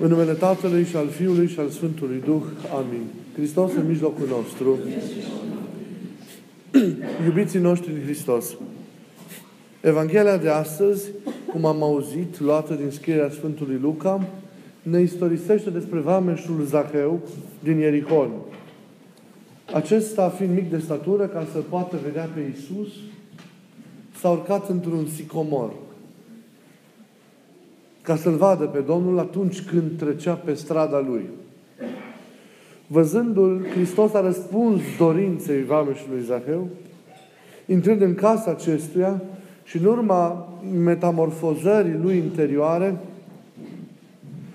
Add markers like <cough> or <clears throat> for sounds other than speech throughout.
În numele Tatălui și al Fiului și al Sfântului Duh. Amin. Hristos în mijlocul nostru. <clears throat> Iubiții noștri în Hristos. Evanghelia de astăzi, cum am auzit, luată din scrierea Sfântului Luca, ne istorisește despre vameșul Zaheu din Ierihon. Acesta, fiind mic de statură, ca să poată vedea pe Isus, s-a urcat într-un sicomor ca să-L vadă pe Domnul atunci când trecea pe strada Lui. Văzându-L, Hristos a răspuns dorinței vameșului Zaheu, intrând în casa acestuia și în urma metamorfozării lui interioare,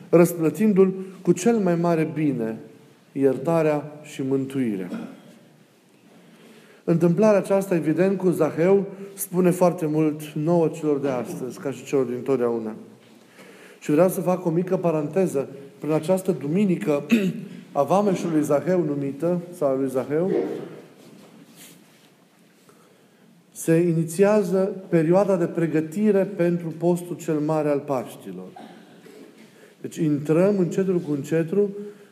răsplătindu-l cu cel mai mare bine, iertarea și mântuirea. Întâmplarea aceasta, evident, cu Zaheu, spune foarte mult nouă celor de astăzi, ca și celor din totdeauna. Și vreau să fac o mică paranteză. Prin această duminică <clears throat> a Vameșului Zaheu numită, sau a lui Zaheu, se inițiază perioada de pregătire pentru postul cel mare al Paștilor. Deci intrăm încetul cu încetul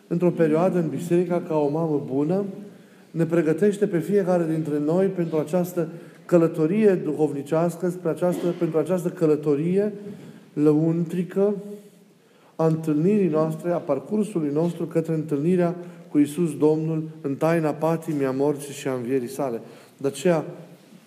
într-o perioadă în biserica ca o mamă bună, ne pregătește pe fiecare dintre noi pentru această călătorie duhovnicească, spre această, pentru această călătorie lăuntrică a întâlnirii noastre, a parcursului nostru către întâlnirea cu Isus Domnul în taina patimii, a morții și a învierii sale. De aceea,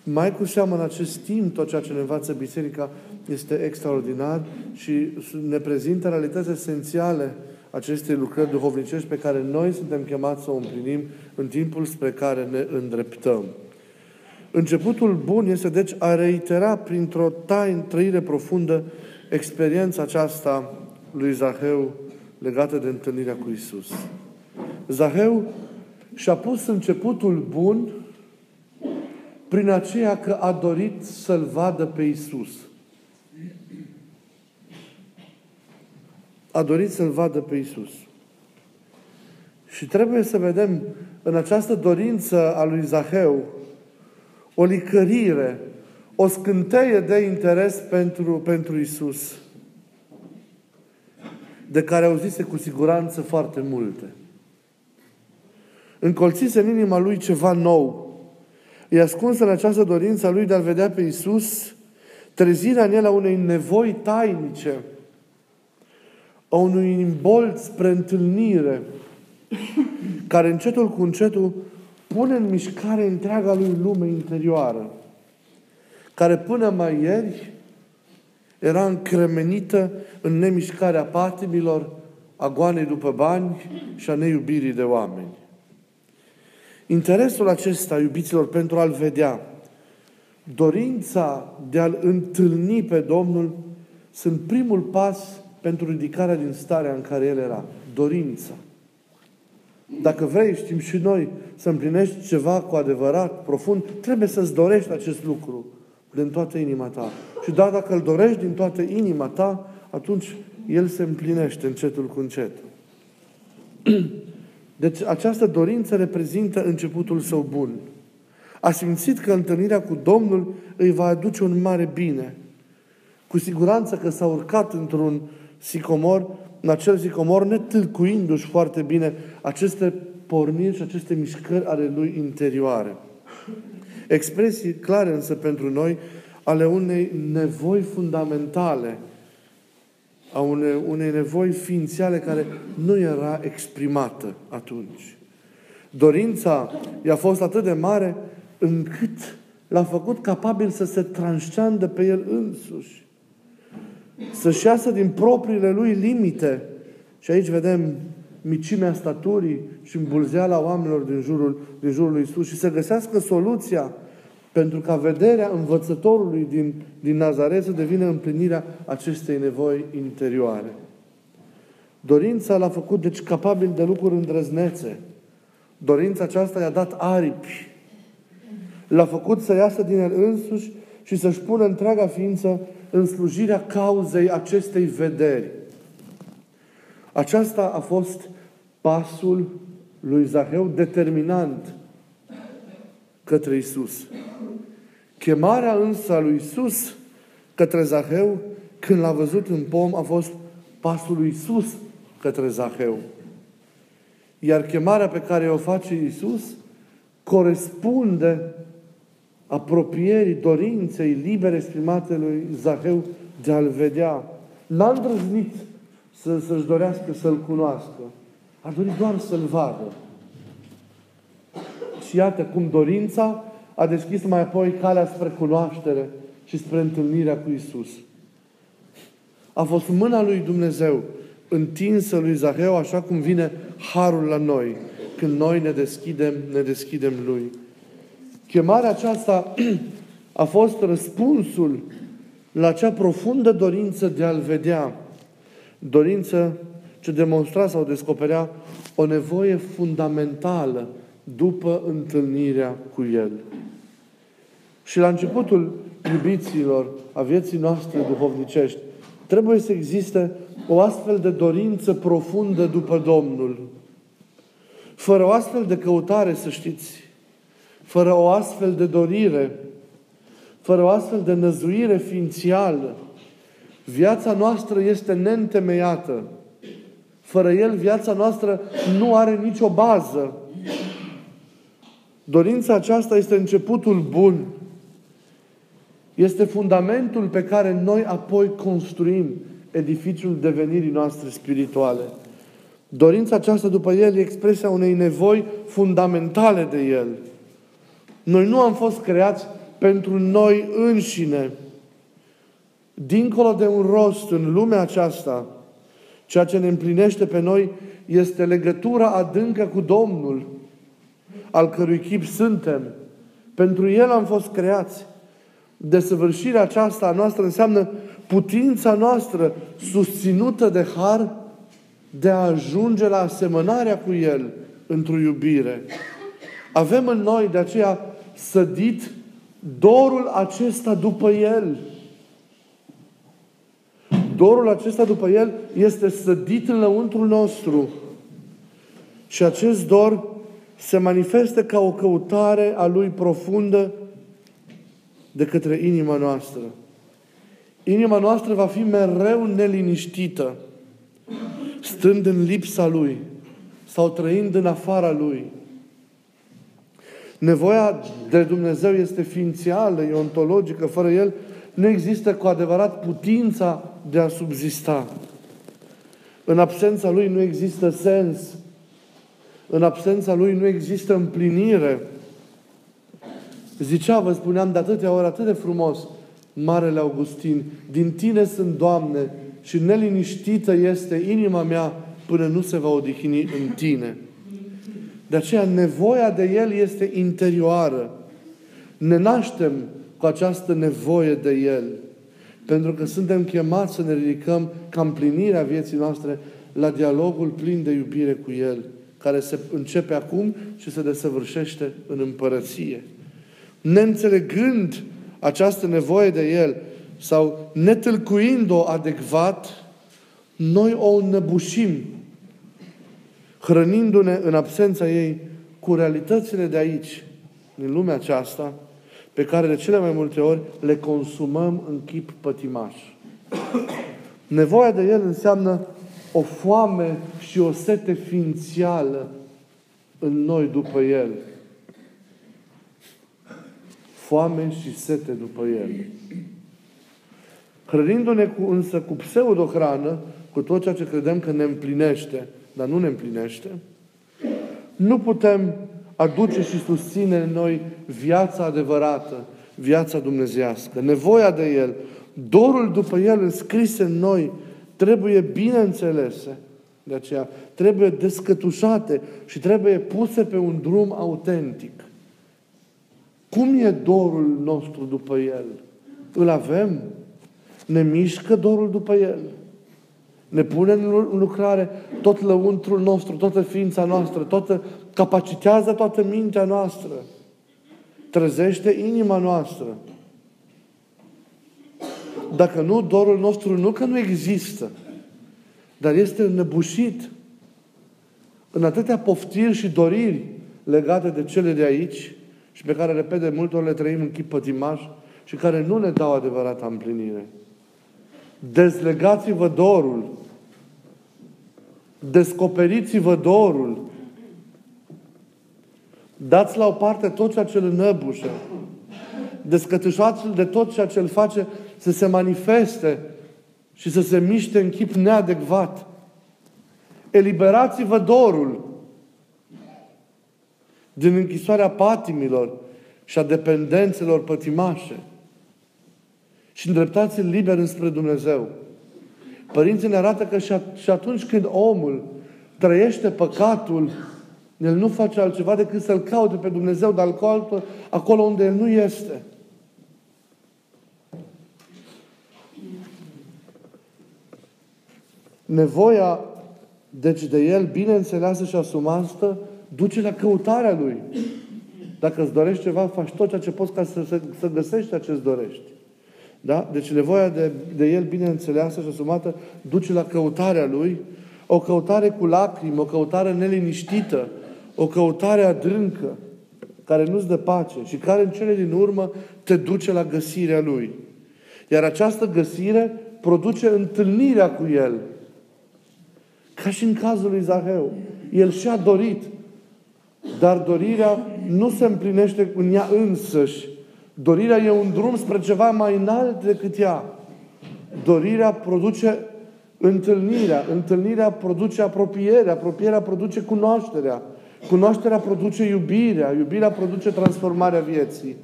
mai cu seamă în acest timp, tot ceea ce ne învață Biserica este extraordinar și ne prezintă realități esențiale acestei lucrări duhovnicești pe care noi suntem chemați să o împlinim în timpul spre care ne îndreptăm. Începutul bun este deci a reitera printr-o taină, trăire profundă experiența aceasta lui Zaheu legată de întâlnirea cu Isus. Zaheu și-a pus începutul bun prin aceea că a dorit să-L vadă pe Isus. A dorit să-L vadă pe Isus. Și trebuie să vedem în această dorință a lui Zaheu o licărire o scânteie de interes pentru, pentru Isus, de care auzise cu siguranță foarte multe. Încolțise în inima lui ceva nou. E ascuns în această dorință a lui de a vedea pe Isus, trezirea în el a unei nevoi tainice, a unui imbolt spre întâlnire, care încetul cu încetul pune în mișcare întreaga lui lume interioară care până mai ieri era încremenită în nemișcarea patimilor, a goanei după bani și a neiubirii de oameni. Interesul acesta, iubiților, pentru a-L vedea, dorința de a-L întâlni pe Domnul, sunt primul pas pentru ridicarea din starea în care El era. Dorința. Dacă vrei, știm și noi, să împlinești ceva cu adevărat, profund, trebuie să-ți dorești acest lucru din toată inima ta. Și da, dacă îl dorești din toată inima ta, atunci el se împlinește încetul cu încet. <clears throat> Deci această dorință reprezintă începutul său bun. A simțit că întâlnirea cu Domnul îi va aduce un mare bine. Cu siguranță că s-a urcat într-un sicomor, în acel sicomor, netâlcuindu-și foarte bine aceste porniri și aceste mișcări ale lui interioare. Expresii clare însă pentru noi ale unei nevoi fundamentale, a unei, unei nevoi ființiale care nu era exprimată atunci. Dorința i-a fost atât de mare încât l-a făcut capabil să se transcendă pe el însuși. Să-și iasă din propriile lui limite. Și aici vedem micimea staturii și îmbulzeala oamenilor din jurul, din jurul lui Isus și să găsească soluția pentru ca vederea învățătorului din, din Nazaret să devină împlinirea acestei nevoi interioare. Dorința l-a făcut, deci, capabil de lucruri îndrăznețe. Dorința aceasta i-a dat aripi. L-a făcut să iasă din el însuși și să-și pună întreaga ființă în slujirea cauzei acestei vederi. Aceasta a fost pasul lui Zaheu determinant către Isus. Chemarea însă a lui Isus către Zaheu, când l-a văzut în pom, a fost pasul lui Isus către Zaheu. Iar chemarea pe care o face Iisus corespunde apropierii, dorinței libere exprimate lui Zaheu de a-L vedea. N-a îndrăznit să, să-și dorească să-L cunoască. Aș dorit doar să-L vadă. Și iată cum dorința a deschis mai apoi calea spre cunoaștere și spre întâlnirea cu Isus. A fost mâna lui Dumnezeu întinsă lui Zaheu așa cum vine harul la noi, când noi ne deschidem, ne deschidem lui. Chemarea aceasta <clears throat> a fost răspunsul la acea profundă dorință de a-L vedea, dorință ce demonstra sau descoperea o nevoie fundamentală după întâlnirea cu El. Și la începutul iubiților a vieții noastre duhovnicești, trebuie să existe o astfel de dorință profundă după Domnul. Fără o astfel de căutare, să știți, fără o astfel de dorire, fără o astfel de năzuire ființială, viața noastră este neîntemeiată. Fără el, viața noastră nu are nicio bază. Dorința aceasta este începutul bun. Este fundamentul pe care noi apoi construim edificiul devenirii noastre spirituale. Dorința aceasta după El e expresia unei nevoi fundamentale de El. Noi nu am fost creați pentru noi înșine. Dincolo de un rost în lumea aceasta, ceea ce ne împlinește pe noi este legătura adâncă cu Domnul, al cărui chip suntem. Pentru El am fost creați. Desăvârșirea aceasta a noastră înseamnă putința noastră susținută de har de a ajunge la asemănarea cu El într-o iubire. Avem în noi de aceea sădit dorul acesta după El. Dorul acesta după El este sădit în lăuntrul nostru. Și acest dor se manifestă ca o căutare a Lui profundă de către inima noastră. Inima noastră va fi mereu neliniștită, stând în lipsa Lui sau trăind în afara Lui. Nevoia de Dumnezeu este ființială, e ontologică. Fără El nu există cu adevărat putința de a subzista. În absența Lui nu există sens. În absența Lui nu există împlinire. Zicea, vă spuneam de atâtea ori, atât de frumos, Marele Augustin, din Tine sunt, Doamne, și neliniștită este inima mea până nu se va odihni în Tine. De aceea nevoia de El este interioară. Ne naștem cu această nevoie de El. Pentru că suntem chemați să ne ridicăm ca împlinirea vieții noastre la dialogul plin de iubire cu El, care se începe acum și se desăvârșește în împărăție. Neînțelegând această nevoie de El sau netâlcuind-o adecvat, noi o înnăbușim hrănindu-ne în absența ei cu realitățile de aici, din lumea aceasta, pe care de cele mai multe ori le consumăm în chip pătimaș. Nevoia de El înseamnă o foame și o sete ființială în noi după El. Foame și sete după El. Hrănindu-ne cu, însă cu pseudo-hrană, cu tot ceea ce credem că ne împlinește, dar nu ne împlinește, nu putem aduce și susține în noi viața adevărată, viața dumnezească, nevoia de El, dorul după El înscris în noi, trebuie bine înțelese. De aceea trebuie descătușate și trebuie puse pe un drum autentic. Cum e dorul nostru după El? Îl avem? Ne mișcă dorul după El? Ne pune în lucrare tot lăuntrul nostru, toată ființa noastră, toată, capacitează toată mintea noastră. Trezește inima noastră. Dacă nu, dorul nostru nu că nu există, dar este înnăbușit în atâtea poftiri și doriri legate de cele de aici și pe care, repede de multe ori le trăim în chip pătimaș și care nu ne dau adevărata împlinire. Dezlegați-vă dorul Descoperiți-vă dorul. Dați la o parte tot ceea ce îl înăbușă. Descătușați-l de tot ceea ce îl face să se manifeste și să se miște în chip neadecvat. Eliberați-vă dorul din închisoarea patimilor și a dependențelor pătimașe și îndreptați-l liber înspre Dumnezeu. Părinții ne arată că și atunci când omul trăiește păcatul, el nu face altceva decât să-L caute pe Dumnezeu, dar îl caută acolo unde El nu este. Nevoia, deci de El, bine înțeleasă și asumată, duce la căutarea Lui. Dacă îți dorești ceva, faci tot ceea ce poți ca să, să, să găsești ceea ce îți dorești. Da? Deci nevoia de, de El bine înțeleasă și asumată duce la căutarea Lui, o căutare cu lacrimi, o căutare neliniștită, o căutare adâncă, care nu-ți dă pace și care în cele din urmă te duce la găsirea Lui. Iar această găsire produce întâlnirea cu El. Ca și în cazul lui Zaheu. El și-a dorit, dar dorirea nu se împlinește în ea însăși. Dorirea e un drum spre ceva mai înalt decât ea. Dorirea produce întâlnirea. Întâlnirea produce apropiere. Apropierea produce cunoașterea. Cunoașterea produce iubirea. Iubirea produce transformarea vieții.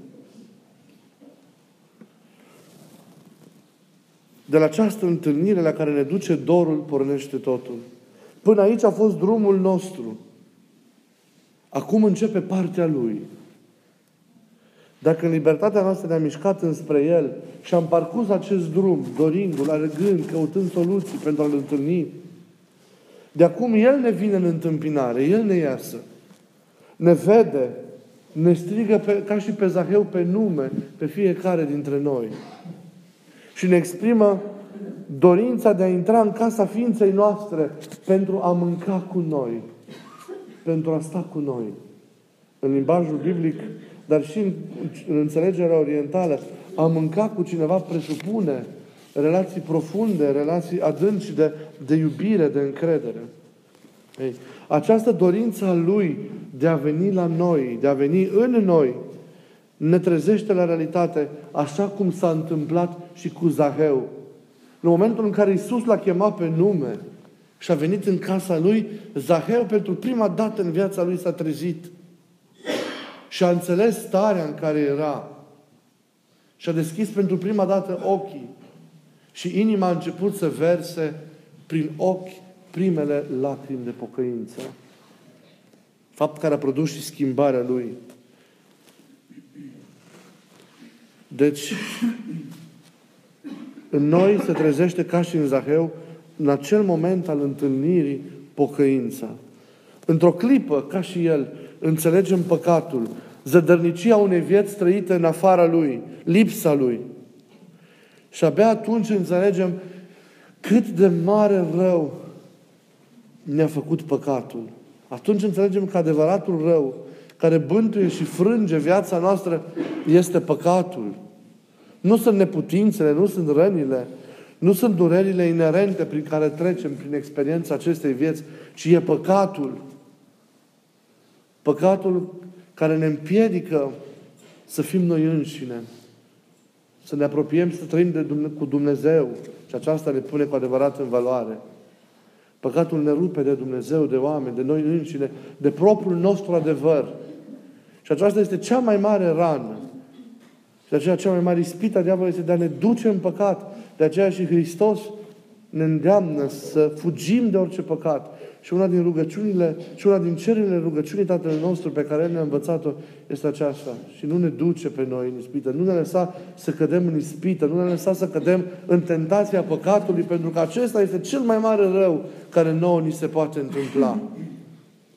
De la această întâlnire la care ne duce dorul, pornește totul. Până aici a fost drumul nostru. Acum începe partea Lui. Dacă în libertatea noastră ne-am mișcat înspre El și am parcurs acest drum, dorindu-L, alegând, căutând soluții pentru a-L întâlni, de acum El ne vine în întâmpinare, El ne iasă, ne vede, ne strigă pe, ca și pe Zaheu pe nume, pe fiecare dintre noi. Și ne exprimă dorința de a intra în casa ființei noastre pentru a mânca cu noi, pentru a sta cu noi. În limbajul biblic, dar și în, în înțelegerea orientală, a mânca cu cineva presupune relații profunde, relații adânci de, de iubire, de încredere. Ei, această dorință a Lui de a veni la noi, de a veni în noi, ne trezește la realitate, așa cum s-a întâmplat și cu Zaheu. În momentul în care Isus l-a chemat pe nume și a venit în casa lui, Zaheu pentru prima dată în viața lui s-a trezit și a înțeles starea în care era și a deschis pentru prima dată ochii și inima a început să verse prin ochi primele lacrimi de pocăință. Fapt care a produs și schimbarea lui. Deci, în noi se trezește ca și în Zaheu, în acel moment al întâlnirii, pocăința. Într-o clipă, ca și el, înțelegem păcatul, zădărnicia unei vieți trăite în afara lui, lipsa lui. Și abia atunci înțelegem cât de mare rău ne-a făcut păcatul. Atunci înțelegem că adevăratul rău care bântuie și frânge viața noastră este păcatul. Nu sunt neputințele, nu sunt rănile, nu sunt durerile inerente prin care trecem prin experiența acestei vieți, ci e păcatul. Păcatul care ne împiedică să fim noi înșine, să ne apropiem, să trăim de Dumne- cu Dumnezeu și aceasta ne pune cu adevărat în valoare. Păcatul ne rupe de Dumnezeu, de oameni, de noi înșine, de propriul nostru adevăr. Și aceasta este cea mai mare rană. Și de aceea cea mai mare ispită a diavolului este de a ne duce în păcat. De aceea și Hristos ne îndeamnă să fugim de orice păcat. Și una din rugăciunile, și una din cererile rugăciunii Tatălui nostru pe care El ne-a învățat-o este aceasta. Și nu ne duce pe noi în ispită. Nu ne lăsa să cădem în ispită. Nu ne lăsa să cădem în tentația păcatului, pentru că acesta este cel mai mare rău care nouă ni se poate întâmpla.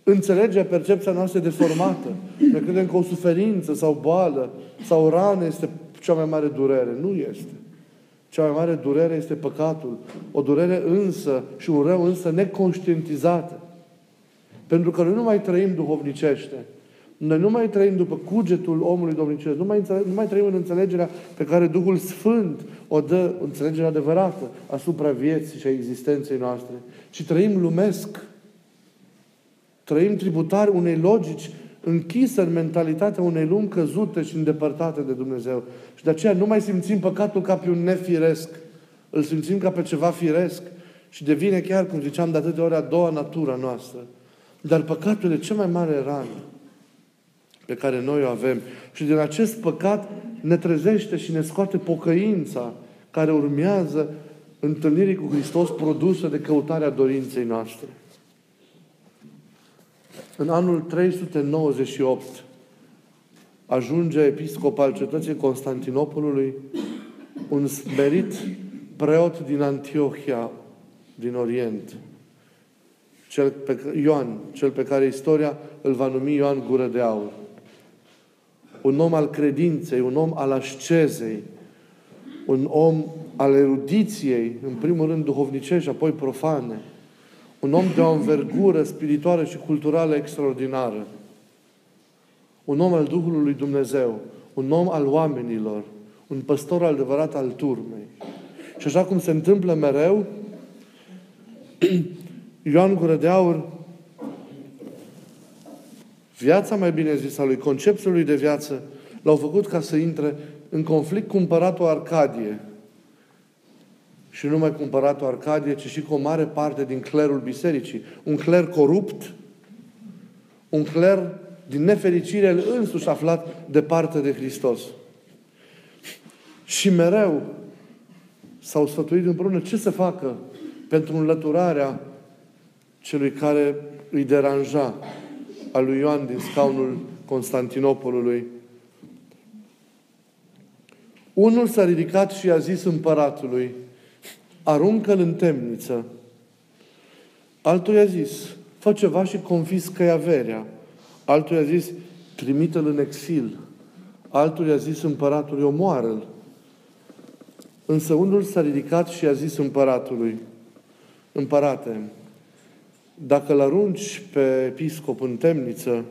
Înțelege percepția noastră deformată. Ne credem că o suferință sau boală sau rană este cea mai mare durere. Nu este. Cea mai mare durere este păcatul. O durere însă și un rău însă neconștientizată. Pentru că noi nu mai trăim duhovnicește. Noi nu mai trăim după cugetul omului domnicesc. Nu mai, înțeleg, nu mai trăim în înțelegerea pe care Duhul Sfânt o dă, înțelegerea adevărată asupra vieții și a existenței noastre. Ci trăim lumesc Trăim tributari unei logici închisă în mentalitatea unei lumi căzute și îndepărtate de Dumnezeu. Și de aceea nu mai simțim păcatul ca pe un nefiresc. Îl simțim ca pe ceva firesc și devine chiar, cum ziceam de atâtea ori, a doua natura noastră. Dar păcatul e cea mai mare rană pe care noi o avem. Și din acest păcat ne trezește și ne scoate pocăința care urmează întâlnirii cu Hristos produsă de căutarea dorinței noastre. În anul 398 ajunge episcop al cetății Constantinopolului un smerit preot din Antiohia, din Orient, cel pe, Ioan, cel pe care istoria îl va numi Ioan Gură de Aur. Un om al credinței, un om al ascezei, un om al erudiției, în primul rând duhovnicești, apoi profane, un om de o învergură spirituală și culturală extraordinară, un om al Duhului lui Dumnezeu, un om al oamenilor, un păstor adevărat al turmei. Și așa cum se întâmplă mereu, <clears throat> Ioan Gură de Aur, viața, mai bine zis, a lui, conceptul lui de viață, l-au făcut ca să intre în conflict cu împăratul Arcadie. Și nu numai cu împăratul Arcadie, ci și cu o mare parte din clerul bisericii. Un cler corupt, un cler din nefericire el însuși aflat departe de Hristos. Și mereu s-au sfătuit împreună ce să facă pentru înlăturarea celui care îi deranja, al lui Ioan din scaunul Constantinopolului. Unul s-a ridicat și a zis împăratului, aruncă-l în temniță. Altul i-a zis, fă ceva și confiscă averea. Altul i-a zis, trimite-l în exil. Altul i-a zis împăratului, omoară-l. Însă unul s-a ridicat și a zis împăratului, împărate, dacă îl arunci pe episcop în temniță,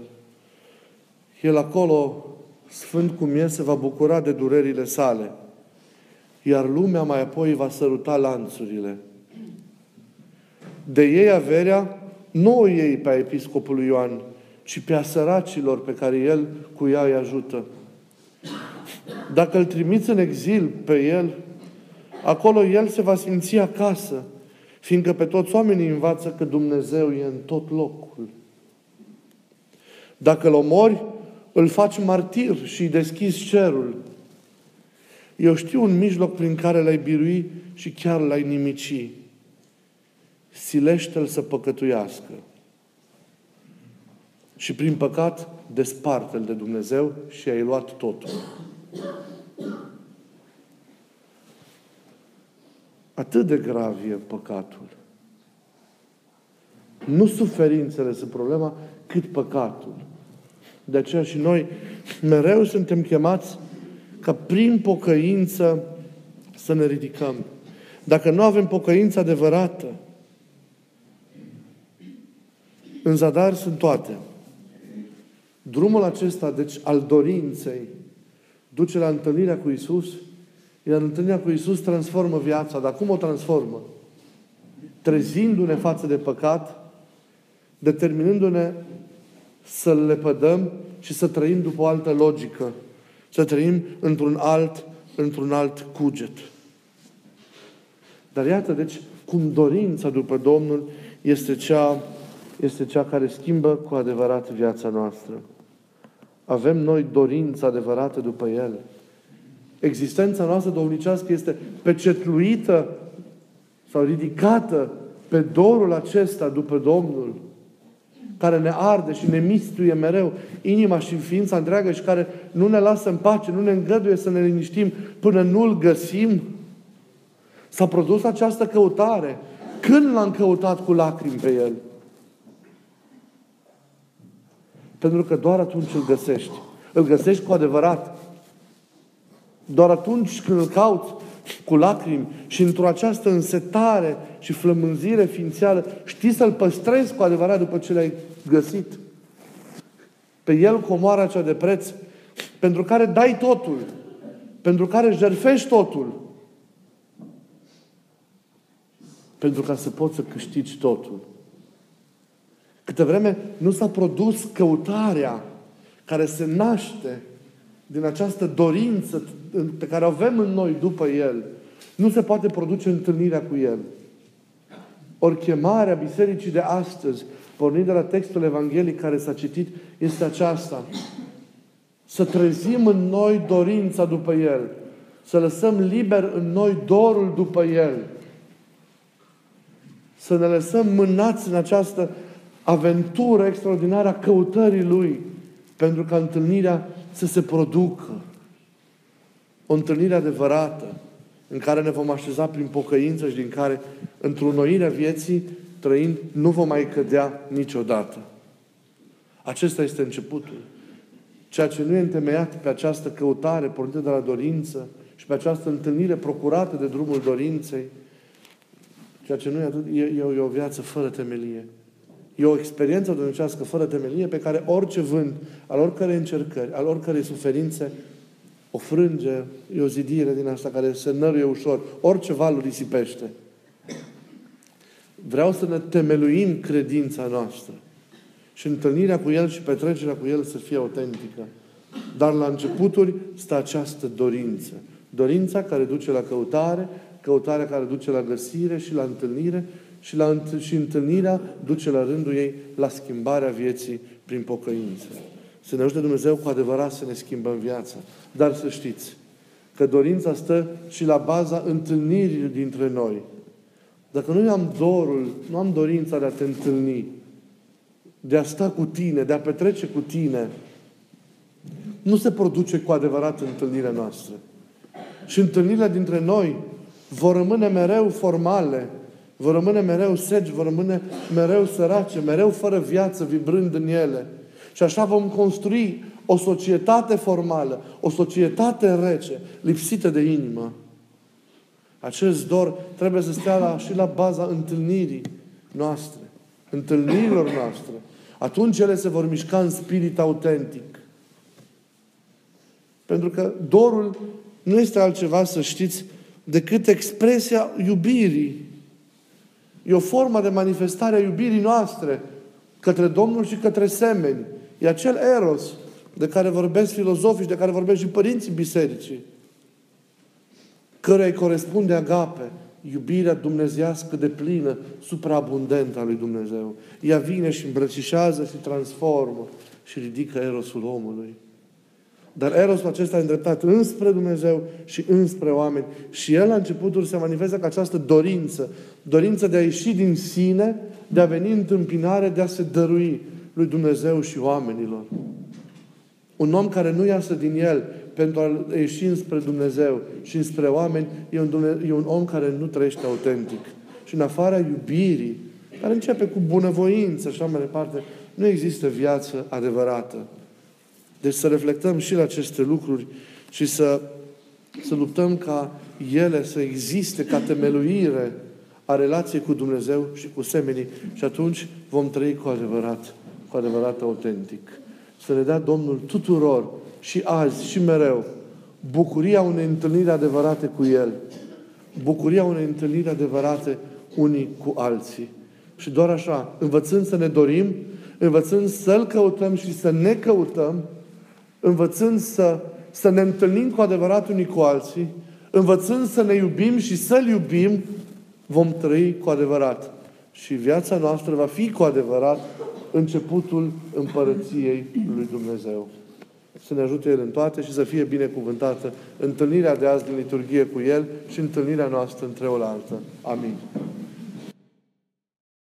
el acolo, sfânt cum e, se va bucura de durerile sale, iar lumea mai apoi va săruta lanțurile. De ei averea, nu o iei pe episcopul Ioan, ci pe a săracilor pe care el cu ea îi ajută. Dacă îl trimiți în exil pe el, acolo el se va simți acasă, Fiindcă pe toți oamenii învață că Dumnezeu e în tot locul. Dacă îl omori, îl faci martir și îi deschizi cerul. Eu știu un mijloc prin care l-ai birui și chiar l-ai nimici. Silește-l să păcătuiască. Și prin păcat desparte-l de Dumnezeu și ai luat totul. Atât de grav e păcatul. Nu suferințele sunt problema, cât păcatul. De aceea și noi mereu suntem chemați ca prin pocăință să ne ridicăm. Dacă nu avem pocăință adevărată, în zadar sunt toate. Drumul acesta, deci, al dorinței, duce la întâlnirea cu Isus iar întâlnirea cu Isus transformă viața. Dar cum o transformă? Trezindu-ne față de păcat, determinându-ne să le pădăm și să trăim după o altă logică. Să trăim într-un alt, într-un alt cuget. Dar iată, deci, cum dorința după Domnul este cea, este cea care schimbă cu adevărat viața noastră. Avem noi dorința adevărată după El. Existența noastră domnicească este pecetluită sau ridicată pe dorul acesta după Domnul, care ne arde și ne mistuie mereu inima și ființa întreagă și care nu ne lasă în pace, nu ne îngăduie să ne liniștim până nu-L găsim. S-a produs această căutare. Când l-am căutat cu lacrimi pe El? Pentru că doar atunci îl găsești. Îl găsești cu adevărat. Doar atunci când îl cauți cu lacrimi și într-o această însetare și flămânzire ființială, știi să-l păstrezi cu adevărat după ce l-ai găsit. Pe el comoara cea de preț, pentru care dai totul, pentru care jerfești totul, pentru ca să poți să câștigi totul. Câte vreme nu s-a produs căutarea care se naște din această dorință pe care o avem în noi după El, nu se poate produce întâlnirea cu El. Ori chemarea bisericii de astăzi, pornind de la textul evanghelic care s-a citit, este aceasta. Să trezim în noi dorința după El. Să lăsăm liber în noi dorul după El. Să ne lăsăm mânați în această aventură extraordinară a căutării Lui. Pentru ca întâlnirea să se producă. O întâlnire adevărată în care ne vom așeza prin pocăință și din care, într-o noire vieții, trăind, nu vom mai cădea niciodată. Acesta este începutul. Ceea ce nu e întemeiat pe această căutare pornită de la dorință și pe această întâlnire procurată de drumul dorinței, ceea ce nu e atât, e, e, e o viață fără temelie. E o experiență dumnezească fără temelie pe care orice vânt, al oricărei încercări, al oricărei suferințe, o frânge, e o zidire din asta care se năruie ușor. Orice val risipește. Vreau să ne temeluim credința noastră. Și întâlnirea cu El și petrecerea cu El să fie autentică. Dar la începuturi stă această dorință. Dorința care duce la căutare, căutarea care duce la găsire și la întâlnire și, la, și întâlnirea duce la rândul ei la schimbarea vieții prin pocăință. Să ne ajute Dumnezeu cu adevărat să ne schimbăm viața. Dar să știți că dorința stă și la baza întâlnirii dintre noi. Dacă nu am dorul, nu am dorința de a te întâlni, de a sta cu tine, de a petrece cu tine, nu se produce cu adevărat întâlnirea noastră. Și întâlnirile dintre noi vor rămâne mereu formale, vor rămâne mereu segi, vor rămâne mereu sărace, mereu fără viață, vibrând în ele. Și așa vom construi o societate formală, o societate rece, lipsită de inimă. Acest dor trebuie să stea la, și la baza întâlnirii noastre, întâlnirilor noastre. Atunci ele se vor mișca în spirit autentic. Pentru că dorul nu este altceva, să știți, decât expresia iubirii. E o formă de manifestare a iubirii noastre către Domnul și către semeni. E acel eros de care vorbesc filozofii și de care vorbesc și părinții bisericii, căreia îi corespunde agape, iubirea dumnezească de plină, supraabundentă a lui Dumnezeu. Ea vine și îmbrățișează și transformă și ridică erosul omului. Dar erosul acesta e îndreptat înspre Dumnezeu și înspre oameni. Și el la începutul se manifestă ca această dorință. Dorință de a ieși din sine, de a veni în întâmpinare, de a se dărui lui Dumnezeu și oamenilor. Un om care nu iasă din el pentru a ieși înspre Dumnezeu și înspre oameni, e un, Dumnezeu, e un om care nu trăiește autentic. Și în afara iubirii, care începe cu bunăvoință și așa mai departe, nu există viață adevărată. Deci să reflectăm și la aceste lucruri și să, să luptăm ca ele să existe ca temeluire a relației cu Dumnezeu și cu semenii și atunci vom trăi cu adevărat, cu adevărat autentic. Să ne dea Domnul tuturor și azi și mereu bucuria unei întâlniri adevărate cu El, bucuria unei întâlniri adevărate unii cu alții. Și doar așa, învățând să ne dorim, învățând să-L căutăm și să ne căutăm, învățând să, să ne întâlnim cu adevărat unii cu alții, învățând să ne iubim și să-L iubim, vom trăi cu adevărat. Și viața noastră va fi cu adevărat începutul împărăției lui Dumnezeu. Să ne ajute El în toate și să fie binecuvântată întâlnirea de azi din liturghie cu El și întâlnirea noastră între o la altă. Amin.